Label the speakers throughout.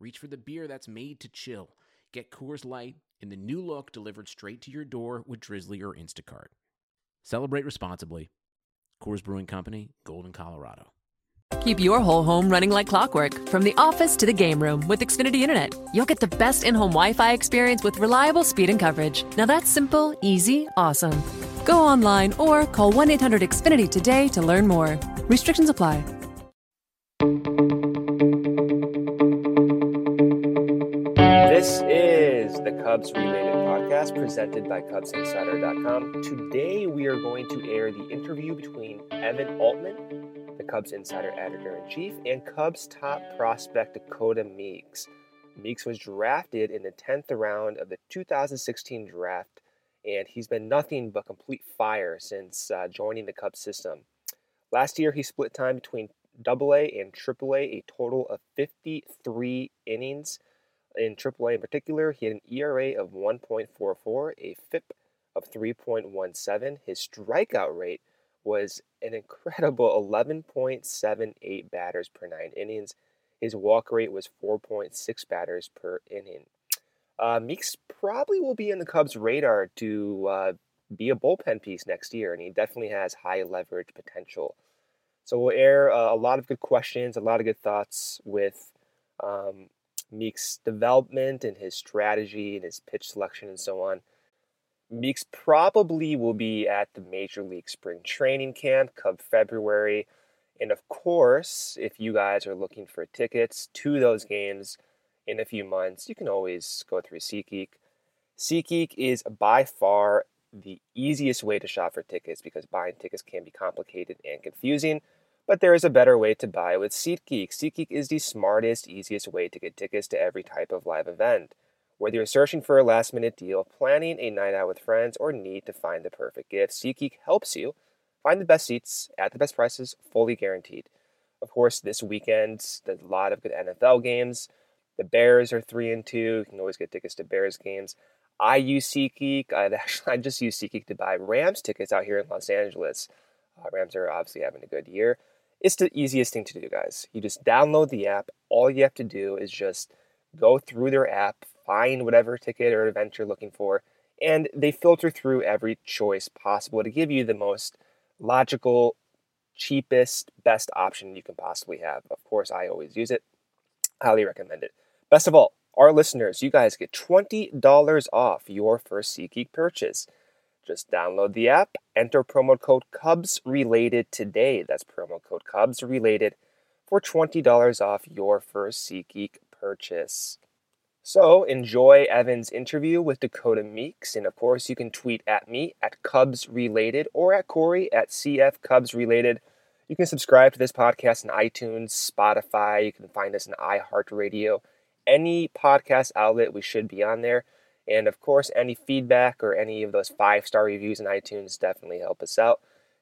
Speaker 1: reach for the beer that's made to chill. Get Coors Light in the new look delivered straight to your door with Drizzly or Instacart. Celebrate responsibly. Coors Brewing Company, Golden, Colorado.
Speaker 2: Keep your whole home running like clockwork from the office to the game room with Xfinity Internet. You'll get the best in home Wi Fi experience with reliable speed and coverage. Now that's simple, easy, awesome. Go online or call 1 800 Xfinity today to learn more. Restrictions apply.
Speaker 3: The Cubs related podcast presented by CubsInsider.com. Today we are going to air the interview between Evan Altman, the Cubs Insider editor in chief, and Cubs top prospect Dakota Mekkes. Mekkes was drafted in the 10th round of the 2016 draft, and he's been nothing but complete fire since uh, joining the Cubs system. Last year, he split time between AA and AAA, a total of 53 innings. In AAA in particular, he had an ERA of 1.44, a FIP of 3.17. His strikeout rate was an incredible 11.78 batters per nine innings. His walk rate was 4.6 batters per inning. Uh, Mekkes probably will be in the Cubs' radar to uh, be a bullpen piece next year, and he definitely has high leverage potential. So we'll air uh, a lot of good questions, a lot of good thoughts with um, Mekkes' development and his strategy and his pitch selection and so on. Mekkes probably will be at the Major League Spring Training Camp come February. And of course, if you guys are looking for tickets to those games in a few months, you can always go through SeatGeek. SeatGeek is by far the easiest way to shop for tickets because buying tickets can be complicated and confusing. But there is a better way to buy with SeatGeek. SeatGeek is the smartest, easiest way to get tickets to every type of live event. Whether you're searching for a last minute deal, planning a night out with friends, or need to find the perfect gift, SeatGeek helps you find the best seats at the best prices, fully guaranteed. Of course, this weekend, there's a lot of good NFL games. The Bears are 3 and 2. You can always get tickets to Bears games. I use SeatGeek. I actually I just use SeatGeek to buy Rams tickets out here in Los Angeles. Uh, Rams are obviously having a good year. It's the easiest thing to do, guys. You just download the app. All you have to do is just go through their app, find whatever ticket or event you're looking for, and they filter through every choice possible to give you the most logical, cheapest, best option you can possibly have. Of course, I always use it. Highly recommend it. Best of all, our listeners, you guys get $20 off your first SeatGeek purchase. Just download the app, enter promo code Cubs Related today. That's promo code Cubs Related for $20 off your first SeatGeek purchase. So enjoy Evan's interview with Dakota Mekkes, and of course you can tweet at me at Cubs Related or at Corey at CF Cubs Related. You can subscribe to this podcast on iTunes, Spotify. You can find us on iHeartRadio, any podcast outlet. We should be on there. And of course, any feedback or any of those five star reviews in iTunes definitely help us out.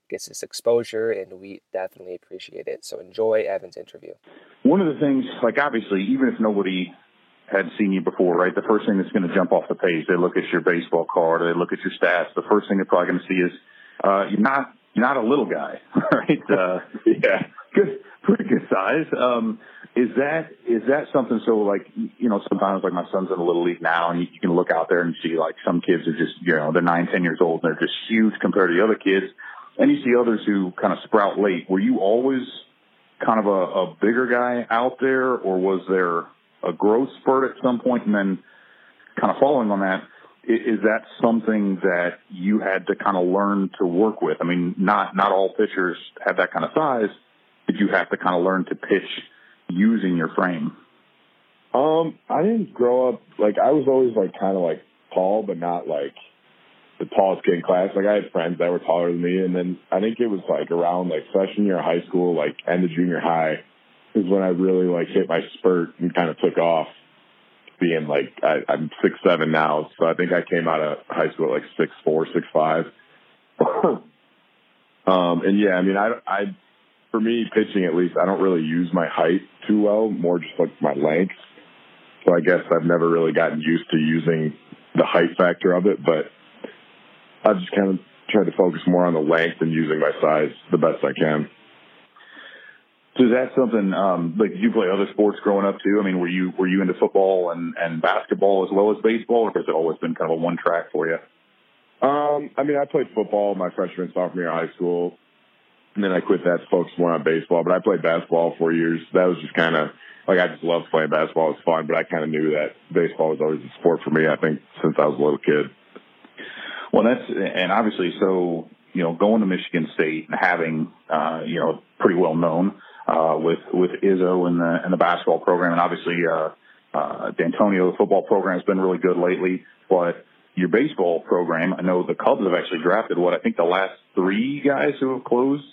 Speaker 3: gets us exposure, and we definitely appreciate it. So enjoy Evan's interview.
Speaker 4: One of the things, like obviously, even if nobody had seen you before, right? The first thing that's going to jump off the page, they look at your baseball card, they look at your stats. The first thing they're probably going to see is uh, you're not you're not a little guy, right? Uh, yeah, good, pretty good size. Um, is that is that something? So like you know, sometimes like my son's in a little league now, and you, you can look out there and see like some kids are just you know they're nine, ten years old and they're just huge compared to the other kids, and you see others who kind of sprout late. Were you always kind of a, a bigger guy out there, or was there a growth spurt at some point, and then kind of following on that, is that something that you had to kind of learn to work with? I mean, not not all pitchers have that kind of size. Did you have to kind of learn to pitch using your frame?
Speaker 5: Um, I didn't grow up like I was always like kind of like tall, but not like the tallest kid in class. Like I had friends that were taller than me, and then I think it was like around like freshman year of high school, like end of junior high, is when I really like hit my spurt and kind of took off. Being like I, I'm six seven now, so I think I came out of high school at like six four, six five. um, and yeah, I mean, I I for me, pitching at least, I don't really use my height too well, more just like my length. So I guess I've never really gotten used to using the height factor of it, but I've just kind of tried to focus more on the length and using my size the best I can.
Speaker 4: So is that something um like did you play other sports growing up too? I mean, were you were you into football and and basketball as well as baseball, or has it always been kind of a one track for you?
Speaker 5: Um, I mean, I played football my freshman sophomore year of high school. And then I quit that, focused more on baseball. But I played basketball for years. That was just kind of like I just loved playing basketball. It was fun, but I kind of knew that baseball was always a sport for me. I think since I was a little kid.
Speaker 4: Well, that's and obviously so you know going to Michigan State and having uh, you know pretty well known uh, with with Izzo and the and the basketball program, and obviously uh, uh, Dantonio the football program has been really good lately, but your baseball program, I know the Cubs have actually drafted what I think the last three guys who have closed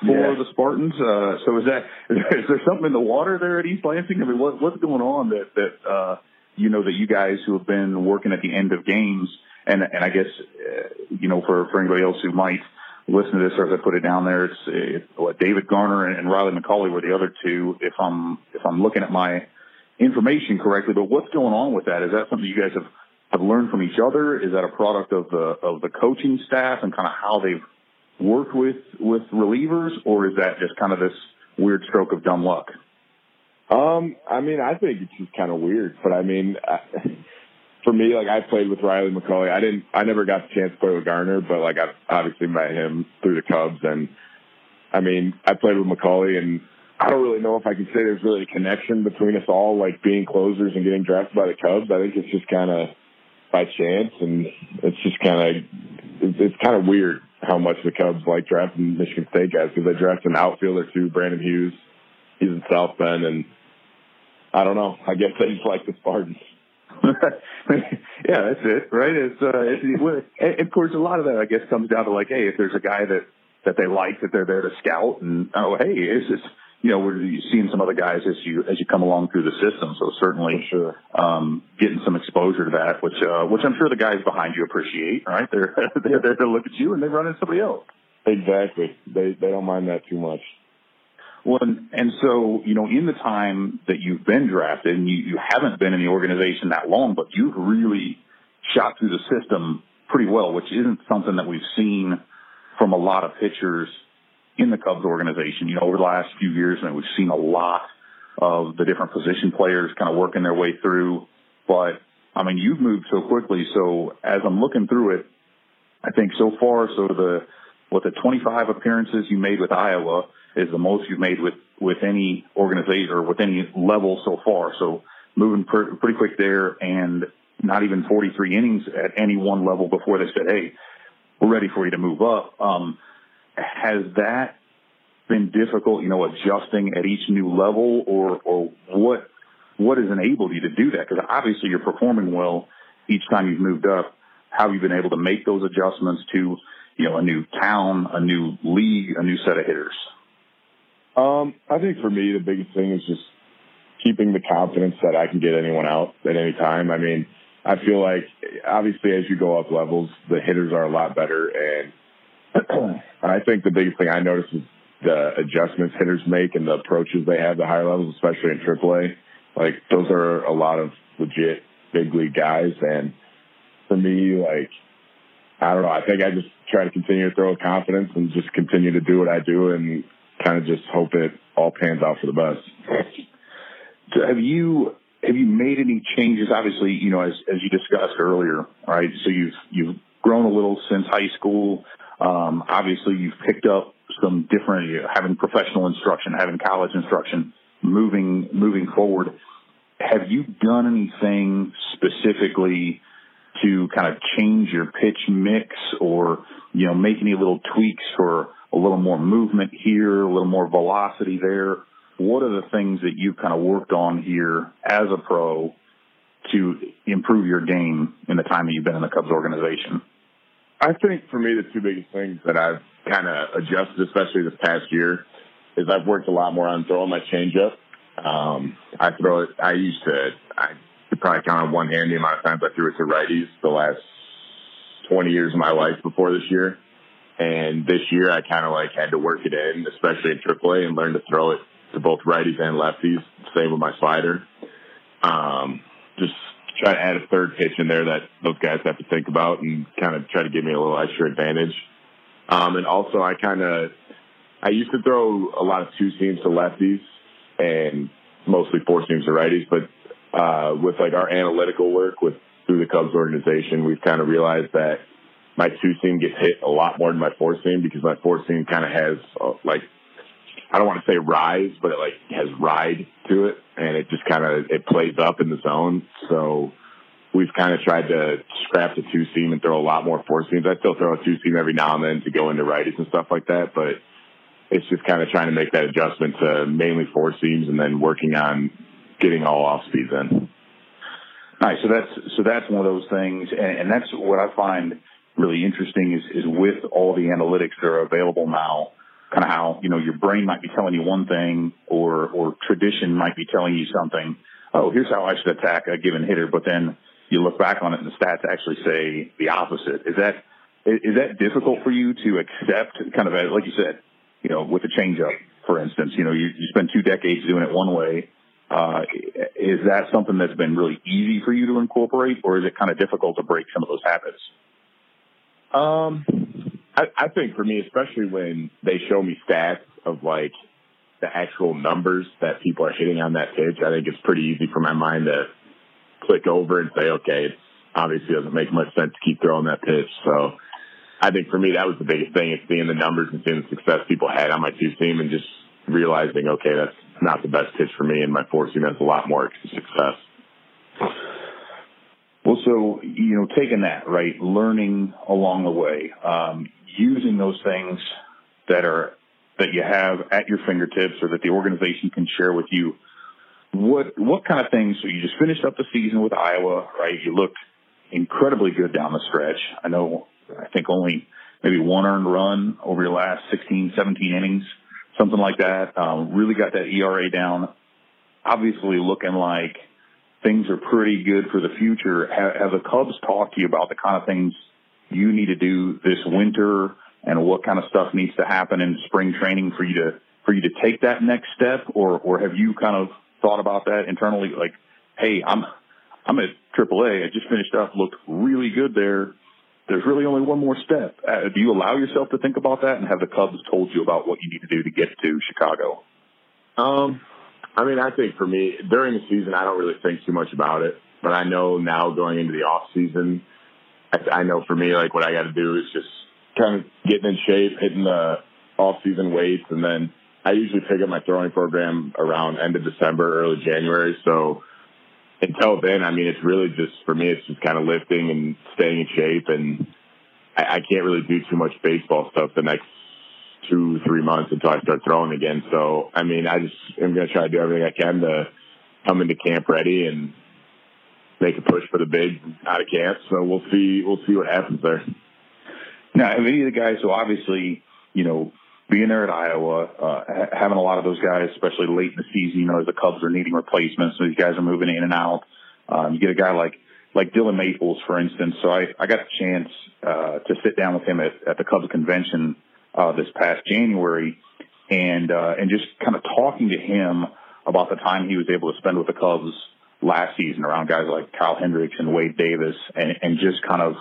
Speaker 4: for yeah. the Spartans. Uh, so is that is there something in the water there at East Lansing? I mean, what, what's going on that that uh, you know that you guys who have been working at the end of games and and I guess uh, you know for for anybody else who might listen to this or as I put it down there, it's, it's what David Garner and, and Riley McCauley were the other two. If I'm if I'm looking at my information correctly, but what's going on with that? Is that something you guys have have learned from each other? Is that a product of the of the coaching staff and kind of how they've worked with with relievers, or is that just kind of this weird stroke of dumb luck?
Speaker 5: Um, I mean, I think it's just kind of weird, but I mean, I, for me, like I played with Riley McCauley. I didn't, I never got the chance to play with Garner, but like I've obviously met him through the Cubs, and I mean, I played with McCauley, and I don't really know if I can say there's really a connection between us all, like being closers and getting drafted by the Cubs. I think it's just kind of by chance, and it's just kind of, it's kind of weird how much the Cubs like drafting Michigan State guys because they drafted an outfielder too, Brandon Hughes. He's in South Bend, and I don't know. I guess they just like the Spartans.
Speaker 4: yeah, that's it, right? It's, uh, it's and of course a lot of that I guess comes down to like, hey, if there's a guy that that they like that they're there to scout, and oh, hey, is this you know, we're seeing some other guys as you as you come along through the system. So certainly,
Speaker 5: sure.
Speaker 4: um, getting some exposure to that, which uh, which I'm sure the guys behind you appreciate. Right? They're they're there to look at you and they run into somebody else.
Speaker 5: Exactly. They they don't mind that too much.
Speaker 4: Well, and, and so you know, in the time that you've been drafted, and you, you haven't been in the organization that long, but you've really shot through the system pretty well, which isn't something that we've seen from a lot of pitchers in the Cubs organization. You know, over the last few years, and we've seen a lot of the different position players kind of working their way through. But I mean, you've moved so quickly. So as I'm looking through it, I think so far, so the what the 25 appearances you made with Iowa is the most you've made with with any organization or with any level so far. So moving per, pretty quick there, and not even 43 innings at any one level before they said, "Hey, we're ready for you to move up." Um, has that been difficult, you know, adjusting at each new level or, or what, what has enabled you to do that? Because obviously you're performing well each time you've moved up. How have you been able to make those adjustments to, you know, a new town, a new league, a new set of hitters?
Speaker 5: Um, I think for me, the biggest thing is just keeping the confidence that I can get anyone out at any time. I mean, I feel like obviously as you go up levels, the hitters are a lot better and I think the biggest thing I noticed is the adjustments hitters make and the approaches they have at higher levels, especially in AAA. Like those are a lot of legit big league guys, and for me, like I don't know. I think I just try to continue to throw with confidence and just continue to do what I do and kind of just hope it all pans out for the best.
Speaker 4: Have you have you made any changes? Obviously, you know, as as you discussed earlier, right? So you've you've grown a little since high school. Um, obviously, you've picked up some different you having professional instruction, having college instruction, moving moving forward. Have you done anything specifically to kind of change your pitch mix, or you know, make any little tweaks for a little more movement here, a little more velocity there? What are the things that you've kind of worked on here as a pro to improve your game in the time that you've been in the Cubs organization?
Speaker 5: I think for me, the two biggest things that I've kind of adjusted, especially this past year, is I've worked a lot more on throwing my changeup. Um, I throw it. I used to. I could probably count on one hand the amount of times I threw it to righties the last 20 years of my life before this year. And this year, I kind of like had to work it in, especially in AAA, and learn to throw it to both righties and lefties. Same with my slider. Um, just try to add a third pitch in there that those guys have to think about and kind of try to give me a little extra advantage. Um, and also, I kind of I used to throw a lot of two seams to lefties and mostly four seams to righties, but uh, with like our analytical work with through the Cubs organization, we've kind of realized that my two seam gets hit a lot more than my four seam because my four seam kind of has uh, like I don't want to say rise, but it like has ride to it, and it just kind of it plays up in the zone. So we've kind of tried to scrap the two seam and throw a lot more four seams. I still throw a two seam every now and then to go into righties and stuff like that, but it's just kind of trying to make that adjustment to mainly four seams and then working on getting all off speeds in.
Speaker 4: Nice. So that's so that's one of those things, and, and that's what I find really interesting is is with all the analytics that are available now kind of how you know your brain might be telling you one thing or or tradition might be telling you something. Oh here's how i should attack a given hitter but then you look back on it and the stats actually say the opposite. Is that is that difficult for you to accept kind of like you said you know with a changeup for instance you know you, you spend two decades doing it one way. Uh, is that something that's been really easy for you to incorporate or is it kind of difficult to break some of those habits?
Speaker 5: Um I, I think for me, especially when they show me stats of like the actual numbers that people are hitting on that pitch, I think it's pretty easy for my mind to click over and say, okay, it obviously doesn't make much sense to keep throwing that pitch. So I think for me, that was the biggest thing is seeing the numbers and seeing the success people had on my two seam and just realizing, okay, that's not the best pitch for me and my four seam has a lot more success.
Speaker 4: Well, so, you know, taking that, right, learning along the way, um, using those things that are that you have at your fingertips or that the organization can share with you. What what kind of things? So you just finished up the season with Iowa, right? You looked incredibly good down the stretch. I know, I think only maybe one earned run over your last 16, 17 innings, something like that. Um, really got that ERA down. Obviously, looking like things are pretty good for the future. Have, have the Cubs talked to you about the kind of things you need to do this winter and what kind of stuff needs to happen in spring training for you to for you to take that next step? Or or have you kind of thought about that internally? Like hey i'm i'm at aaa i just finished up looked really good there. There's really only one more step. Uh, do you allow yourself to think about that and have the cubs told you about what you need to do to get to chicago?
Speaker 5: Um i mean i think for me during the season i don't really think too much about it. But i know now going into the off season I, I know for me, like what I got to do is just kind of getting in shape, hitting the off season weights, and then I usually pick up my throwing program around end of December, early January. So until then, I mean, it's really just for me, it's just kind of lifting and staying in shape, and I, I can't really do too much baseball stuff the next two, three months until I start throwing again. So I mean, I just am going to try to do everything I can to come into camp ready and make a push for the big out of camp. So we'll see. We'll see what happens there.
Speaker 4: Now, have any of the guys? So obviously, you know, being there at Iowa, uh, having a lot of those guys, especially late in the season, you know, as the Cubs are needing replacements, so these guys are moving in and out. Um, you get a guy like like Dillon Maples, for instance. So I, I got a chance uh, to sit down with him at, at the Cubs convention uh, this past January, and uh, and just kind of talking to him about the time he was able to spend with the Cubs last season around guys like Kyle Hendricks and Wade Davis, and, and just kind of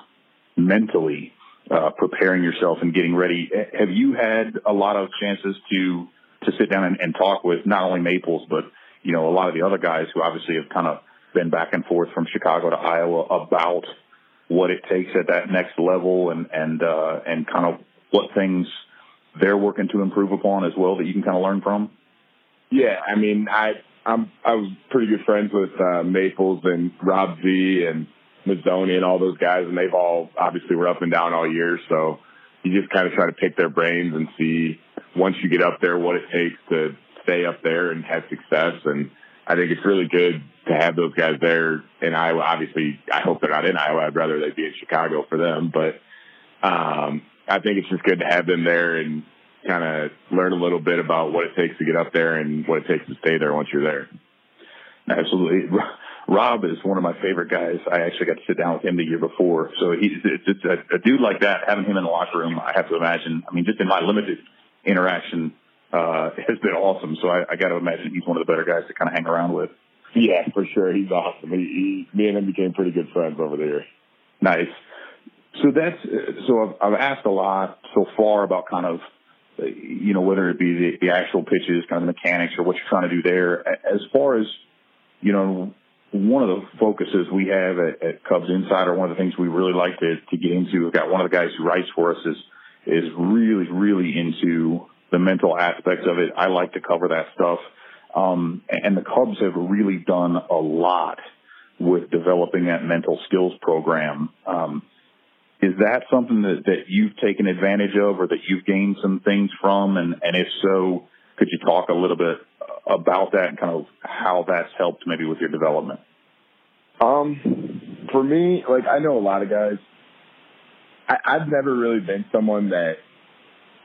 Speaker 4: mentally uh, preparing yourself and getting ready. Have you had a lot of chances to to sit down and, and talk with not only Maples, but you know a lot of the other guys who obviously have kind of been back and forth from Chicago to Iowa about what it takes at that next level and and uh, and kind of what things they're working to improve upon as well that you can kind of learn from.
Speaker 5: Yeah, I mean, I I'm I was pretty good friends with uh, Maples and Rob Z and Mazzone and all those guys, and they've all obviously were up and down all year. So you just kind of try to pick their brains and see once you get up there what it takes to stay up there and have success. And I think it's really good to have those guys there in Iowa. Obviously, I hope they're not in Iowa. I'd rather they be in Chicago for them. But um, I think it's just good to have them there and kind of learn a little bit about what it takes to get up there and what it takes to stay there once you're there.
Speaker 4: Absolutely. Rob is one of my favorite guys. I actually got to sit down with him the year before. So he's it's a, a dude like that, having him in the locker room, I have to imagine. I mean, just in my limited interaction, uh, has been awesome. So I, I got to imagine he's one of the better guys to kind of hang around with.
Speaker 5: Yeah, for sure. He's awesome. He, he, me and him became pretty good friends over there.
Speaker 4: Nice. So that's, so I've, I've asked a lot so far about kind of, you know, whether it be the, the actual pitches, kind of the mechanics or what you're trying to do there. As far as, you know, one of the focuses we have at, at Cubs Insider, one of the things we really like to, to get into, we've got one of the guys who writes for us is, is really, really into the mental aspects of it. I like to cover that stuff. Um, and the Cubs have really done a lot with developing that mental skills program. Um, is that something that, that you've taken advantage of or that you've gained some things from? And, and if so, could you talk a little bit about that and kind of how that's helped maybe with your development?
Speaker 5: Um, for me, like I know a lot of guys. I, I've never really been someone that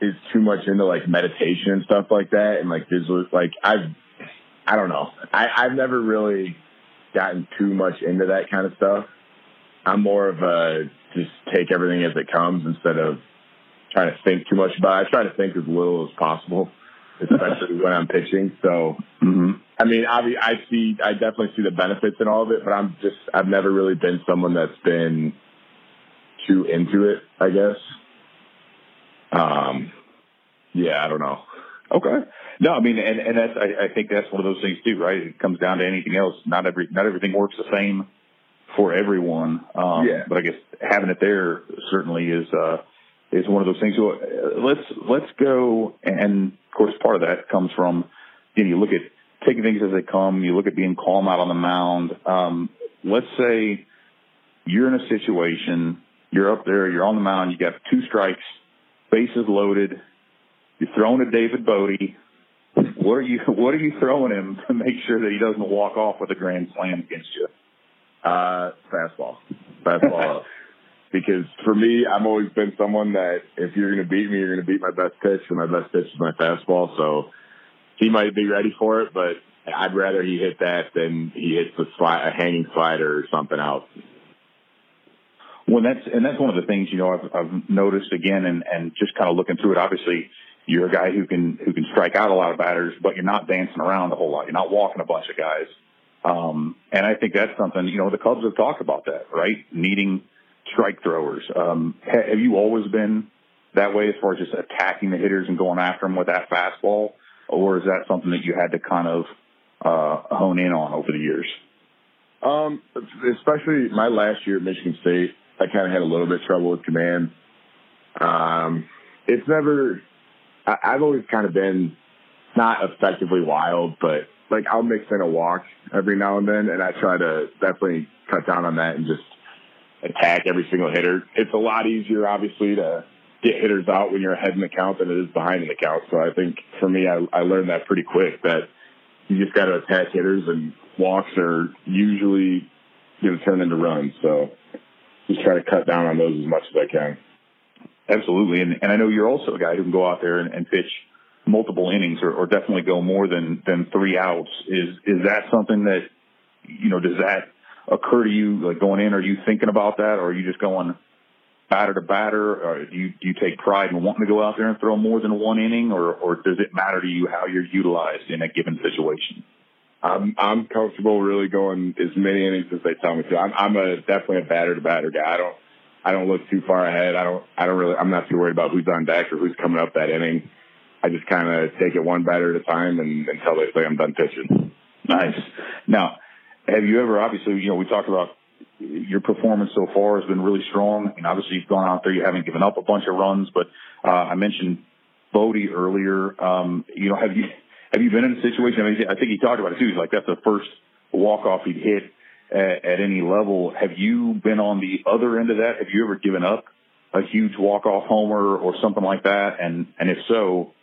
Speaker 5: is too much into like meditation and stuff like that, and like visual. Like I've, I don't know. I, I've never really gotten too much into that kind of stuff. I'm more of a just take everything as it comes instead of trying to think too much about it. I try to think as little as possible especially when I'm pitching. So, mm-hmm. I mean, I, I see, I definitely see the benefits in all of it, but I'm just, I've never really been someone that's been too into it, I guess. Um, yeah, I don't know.
Speaker 4: Okay. No, I mean, and, and that's, I, I think that's one of those things too, right? It comes down to anything else. Not every, not everything works the same for everyone. Um, yeah. but I guess having it there certainly is, uh, is one of those things. So uh, let's let's go, and of course, part of that comes from you know you look at taking things as they come. You look at being calm out on the mound. Um, let's say you're in a situation, you're up there, you're on the mound, you got two strikes, bases loaded, you're throwing at David Bote. What are you What are you throwing him to make sure that he doesn't walk off with a grand slam against you?
Speaker 5: Uh, fastball, fastball. because for me, I've always been someone that if you're going to beat me, you're going to beat my best pitch, and my best pitch is my fastball. So he might be ready for it, but I'd rather he hit that than he hits a, slide, a hanging slider or something else.
Speaker 4: Well, that's and that's one of the things you know I've, I've noticed again, and and just kind of looking through it. Obviously, you're a guy who can who can strike out a lot of batters, but you're not dancing around a whole lot. You're not walking a bunch of guys. Um, and I think that's something, you know, the Cubs have talked about that, right? Needing strike throwers. Um, have you always been that way as far as just attacking the hitters and going after them with that fastball, or is that something that you had to kind of uh, hone in on over the years?
Speaker 5: Um, especially my last year at Michigan State, I kind of had a little bit of trouble with command. Um, it's never. I, I've always kind of been not effectively wild, but like I'll mix in a walk every now and then, and I try to definitely cut down on that and just attack every single hitter. It's a lot easier, obviously, to get hitters out when you're ahead in the count than it is behind in the count. So I think for me, I, I learned that pretty quick that you just got to attack hitters and walks are usually going to turn into runs. So just try to cut down on those as much as I can.
Speaker 4: Absolutely. And, and I know you're also a guy who can go out there and, and pitch multiple innings or, or definitely go more than, than three outs. Is, is that something that, you know, does that occur to you like going in? Are you thinking about that, or are you just going batter to batter? Or do you do you take pride in wanting to go out there and throw more than one inning, or or does it matter to you how you're utilized in a given situation?
Speaker 5: I'm I'm comfortable really going as many innings as they tell me to. I'm I'm a definitely a batter to batter guy. I don't I don't look too far ahead. I don't I don't really I'm not too worried about who's on deck or who's coming up that inning. I just kind of take it one batter at a time and until they say I'm done pitching.
Speaker 4: Nice. Now, have you ever obviously you know we talked about your performance so far has been really strong. Mean, obviously you've gone out there, you haven't given up a bunch of runs, but uh, I mentioned Bote earlier. Um, you know, have you have you been in a situation? I mean, I think he talked about it too. He's like, that's the first walk off he'd hit at, at any level. Have you been on the other end of that? Have you ever given up a huge walk off homer or something like that? And and if so,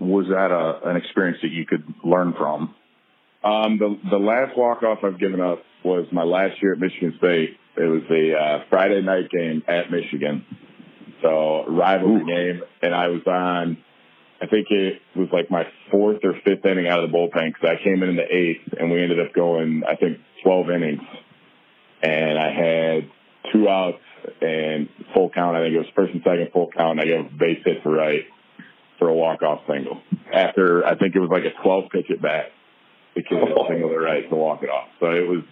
Speaker 4: was that a, an experience that you could learn from?
Speaker 5: Um, the the last walk off I've given up was my last year at Michigan State. It was a uh, Friday night game at Michigan, so rivalry Ooh. game, and I was on I think it was like my fourth or fifth inning out of the bullpen because I came in in the eighth and we ended up going, I think, 12 innings. And I had two outs and full count. I think it was first and second full count. And I gave a base hit for right for a walk-off single. After, I think it was like a 12 pitch at bat because oh. single to right to walk it off. So it was,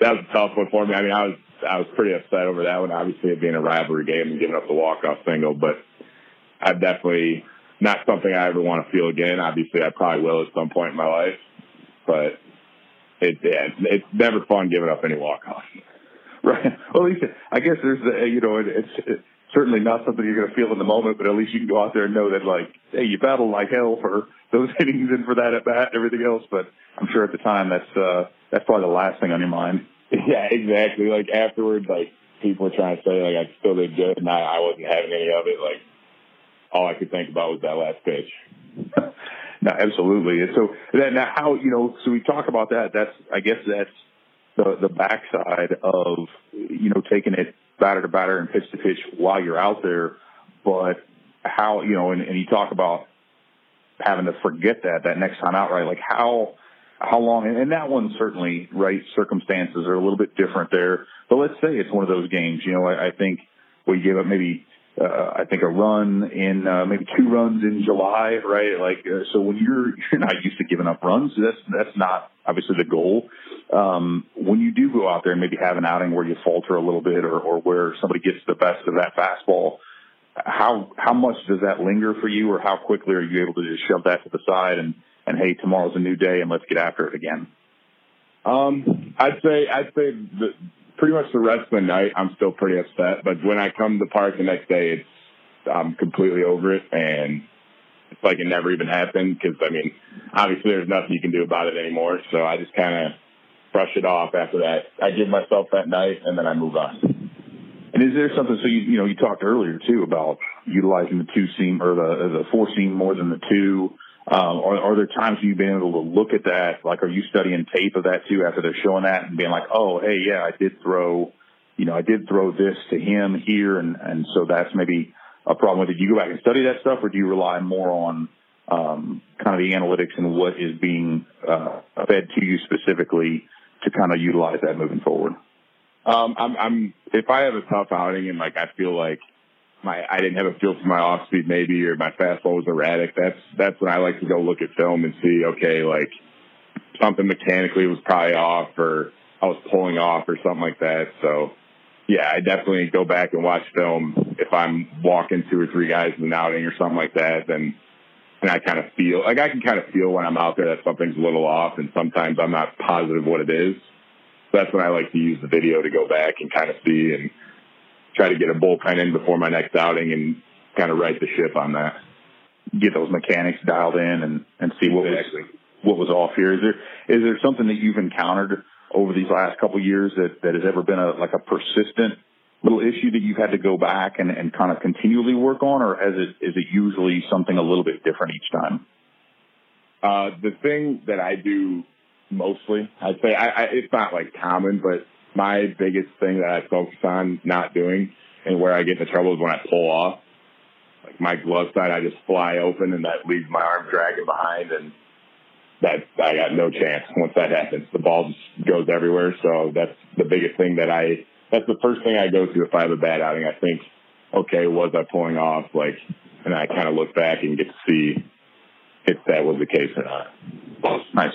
Speaker 5: that was a tough one for me. I mean, I was, I was pretty upset over that one, obviously it being a rivalry game and giving up the walk-off single, but I've definitely, not something I ever want to feel again. Obviously, I probably will at some point in my life, but it, yeah, it's never fun giving up any walk offs.
Speaker 4: Right. Well, at least I guess there's the you know it's, it's certainly not something you're going to feel in the moment, but at least you can go out there and know that like hey, you battled like hell for those innings and for that at bat and everything else. But I'm sure at the time that's uh that's probably the last thing on your mind.
Speaker 5: Yeah, exactly. Like afterwards, like people were trying to say like I still did good and I, I wasn't having any of it. Like all I could think about was that last pitch.
Speaker 4: no, absolutely. And so then now how, you know, so we talk about that. That's, I guess that's the, the backside of, you know, taking it batter to batter and pitch to pitch while you're out there. But how, you know, and, and you talk about having to forget that, that next time out, right? Like how, how long, and, and that one certainly, right, circumstances are a little bit different there. But let's say it's one of those games, you know, I, I think we give up maybe uh, I think a run in uh, maybe two runs in July, right? Like uh, so when you're you're not used to giving up runs, that's that's not obviously the goal. Um, when you do go out there and maybe have an outing where you falter a little bit or, or where somebody gets the best of that fastball, how how much does that linger for you, or how quickly are you able to just shove that to the side and and hey, tomorrow's a new day and let's get after it again?
Speaker 5: Um, I'd say I'd say the pretty much the rest of the night, I'm still pretty upset. But when I come to the park the next day, it's I'm completely over it, and it's like it never even happened. Because I mean, obviously, there's nothing you can do about it anymore. So I just kind of brush it off after that. I give myself that night, and then I move on.
Speaker 4: And is there something? So you you know you talked earlier too about utilizing the two seam or the the four seam more than the two. Um, are, are there times you've been able to look at that? Like, are you studying tape of that too after they're showing that and being like, oh, hey, yeah, I did throw, you know, I did throw this to him here, and and so that's maybe a problem with it. Do you go back and study that stuff, or do you rely more on um, kind of the analytics and what is being uh, fed to you specifically to kind of utilize that moving forward?
Speaker 5: Um, I'm, I'm if I have a tough outing and like I feel like my I didn't have a feel for my off speed maybe or my fastball was erratic. That's that's when I like to go look at film and see okay like something mechanically was probably off or I was pulling off or something like that. So yeah, I definitely go back and watch film if I'm walking two or three guys in an outing or something like that. Then and I kind of feel like I can kind of feel when I'm out there that something's a little off, and sometimes I'm not positive what it is. So that's when I like to use the video to go back and kind of see and try to get a bullpen in before my next outing and kind of right the ship on that.
Speaker 4: Get those mechanics dialed in and, and see what exactly. was what was off here. Is there is there something that you've encountered over these last couple of years that, that has ever been a like a persistent little issue that you've had to go back and, and kind of continually work on, or has it is it usually something a little bit different each time?
Speaker 5: Uh, the thing that I do mostly, I'd say I, I, it's not like common, but my biggest thing that I focus on not doing and where I get into trouble is when I pull off. Like my glove side, I just fly open and that leaves my arm dragging behind. And that I got no chance once that happens. The ball just goes everywhere. So that's the biggest thing that I, that's the first thing I go to if I have a bad outing. I think, okay, was I pulling off? Like, and I kind of look back and get to see if that was the case or not.
Speaker 4: Nice.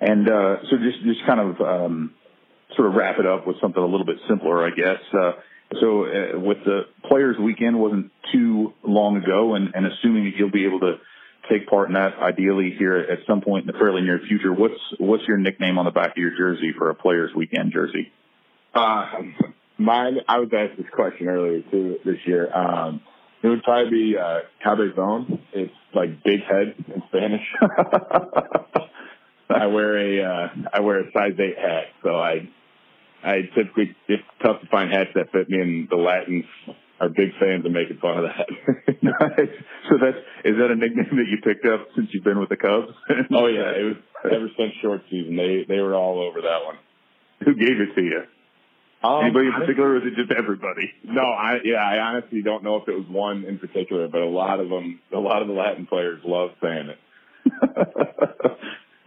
Speaker 4: And uh, so just just kind of um, sort of wrap it up with something a little bit simpler, I guess. Uh, so uh, with the Players Weekend wasn't too long ago, and, and assuming that you'll be able to take part in that ideally here at some point in the fairly near future, what's what's your nickname on the back of your jersey for a Players Weekend jersey?
Speaker 5: Uh, mine. I was asked this question earlier too this year. Um, it would probably be uh, Cabezon. It's like big head in Spanish. I wear a uh, I wear a size eight hat, so I I typically it's tough to find hats that fit me, and the Latins are big fans of making fun of that.
Speaker 4: nice. So that's is that a nickname that you picked up since you've been with the Cubs?
Speaker 5: oh yeah, it was ever since short season. They they were all over that one.
Speaker 4: Who gave it to you? Um, Anybody in particular, or was it just everybody?
Speaker 5: No, I yeah, I honestly don't know if it was one in particular, but a lot of them, a lot of the Latin players love saying it.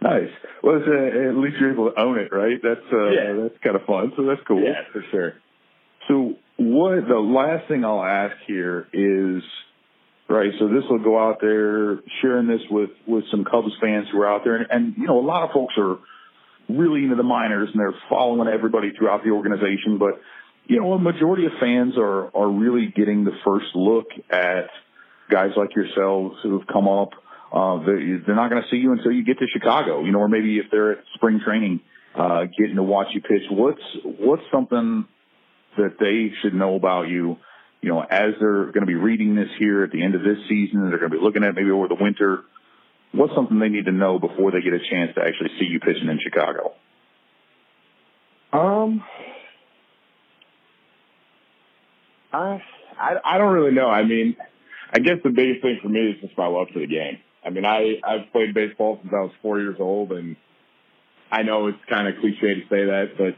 Speaker 4: Nice. Well, uh, at least you're able to own it, right? That's uh, yeah. that's kind of fun. So that's cool.
Speaker 5: Yeah, for sure.
Speaker 4: So what the last thing I'll ask here is, right? So this will go out there sharing this with with some Cubs fans who are out there, and, and you know a lot of folks are really into the minors and they're following everybody throughout the organization, but you know a majority of fans are are really getting the first look at guys like yourselves who have come up uh, they're not going to see you until you get to Chicago, you know, or maybe if they're at spring training, uh, getting to watch you pitch. What's, what's something that they should know about you, you know, as they're going to be reading this here at the end of this season, they're going to be looking at maybe over the winter. What's something they need to know before they get a chance to actually see you pitching in Chicago?
Speaker 5: Um, I, I, I don't really know. I mean, I guess the biggest thing for me is just my love for the game. I mean, I I've played baseball since I was four years old, and I know it's kind of cliche to say that, but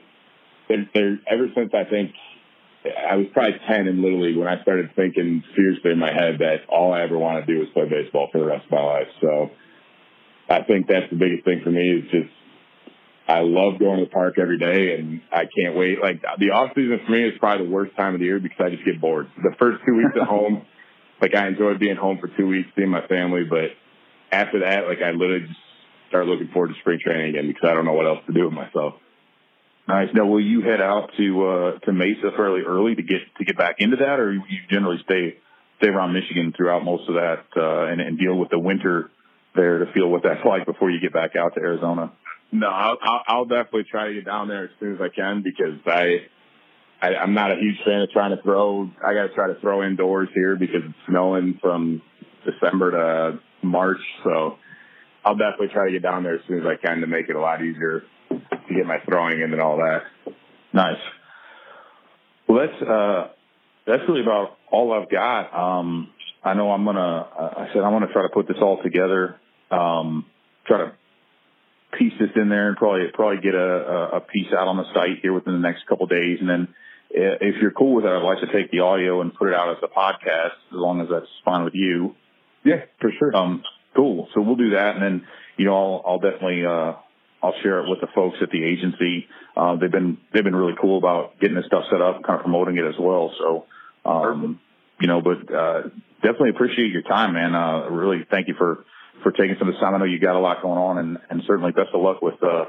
Speaker 5: there, there, ever since I think I was probably ten in Little League when I started thinking seriously in my head that all I ever want to do is play baseball for the rest of my life. So I think that's the biggest thing for me is just I love going to the park every day, and I can't wait. Like the off season for me is probably the worst time of the year because I just get bored. The first two weeks at home, like I enjoy being home for two weeks, seeing my family, but after that, like I literally just start looking forward to spring training again because I don't know what else to do with myself.
Speaker 4: Nice. Now, will you head out to uh, to Mesa fairly early to get to get back into that, or you generally stay stay around Michigan throughout most of that uh, and, and deal with the winter there to feel what that's like before you get back out to Arizona?
Speaker 5: No, I'll, I'll, definitely try to get down there as soon as I can because I, I I'm not a huge fan of trying to throw. I got to try to throw indoors here because it's snowing from December to March. So I'll definitely try to get down there as soon as I can to make it a lot easier to get my throwing in and all that.
Speaker 4: Nice. Well, that's uh, that's really about all I've got. Um, I know I'm gonna. I said I'm gonna try to put this all together. Um, try to piece this in there and probably probably get a, a piece out on the site here within the next couple days, and then if you're cool with it, I'd like to take the audio and put it out as a podcast, as long as that's fine with you.
Speaker 5: Yeah, for sure.
Speaker 4: Um, cool. So we'll do that, and then you know I'll, I'll definitely uh, I'll share it with the folks at the agency. Uh, they've been they've been really cool about getting this stuff set up, kind of promoting it as well. So um, you know, but uh, definitely appreciate your time, man. Uh, really thank you for for taking some of the time. I know you got a lot going on, and and certainly best of luck with uh,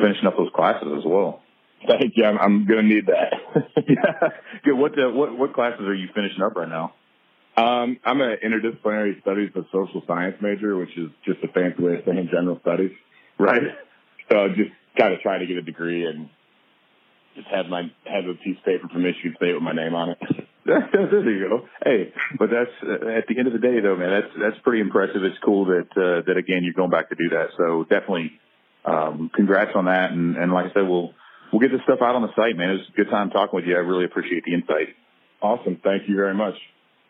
Speaker 4: finishing up those classes as well.
Speaker 5: Thank you. I'm, I'm going to need that.
Speaker 4: yeah. Good. What, uh, what what classes are you finishing up right now?
Speaker 5: Um, I'm an interdisciplinary studies of social science major, which is just a fancy way of saying general studies.
Speaker 4: Right.
Speaker 5: So just kind of trying to get a degree and just have my have a piece of paper from Michigan State with my name on it.
Speaker 4: there you go. Hey, but that's uh, at the end of the day, though, man. That's that's pretty impressive. It's cool that uh, that again you're going back to do that. So definitely, um, congrats on that. And, and like I said, we'll we'll get this stuff out on the site, man. It was a good time talking with you. I really appreciate the insight.
Speaker 5: Awesome. Thank you very much.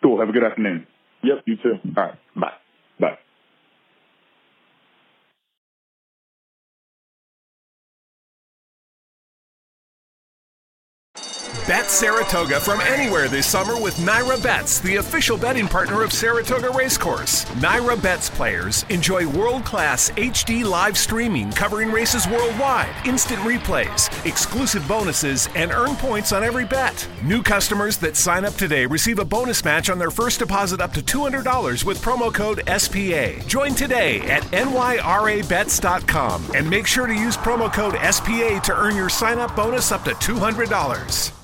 Speaker 4: Cool. Have a good afternoon.
Speaker 5: Yep, you too.
Speaker 4: All right. Bye.
Speaker 5: Bye.
Speaker 6: Bet Saratoga from anywhere this summer with NYRA Bets, the official betting partner of Saratoga Racecourse. NYRA Bets players enjoy world class HD live streaming covering races worldwide, instant replays, exclusive bonuses, and earn points on every bet. New customers that sign up today receive a bonus match on their first deposit up to $200 with promo code SPA. Join today at nyrabets.com and make sure to use promo code SPA to earn your sign up bonus up to $200.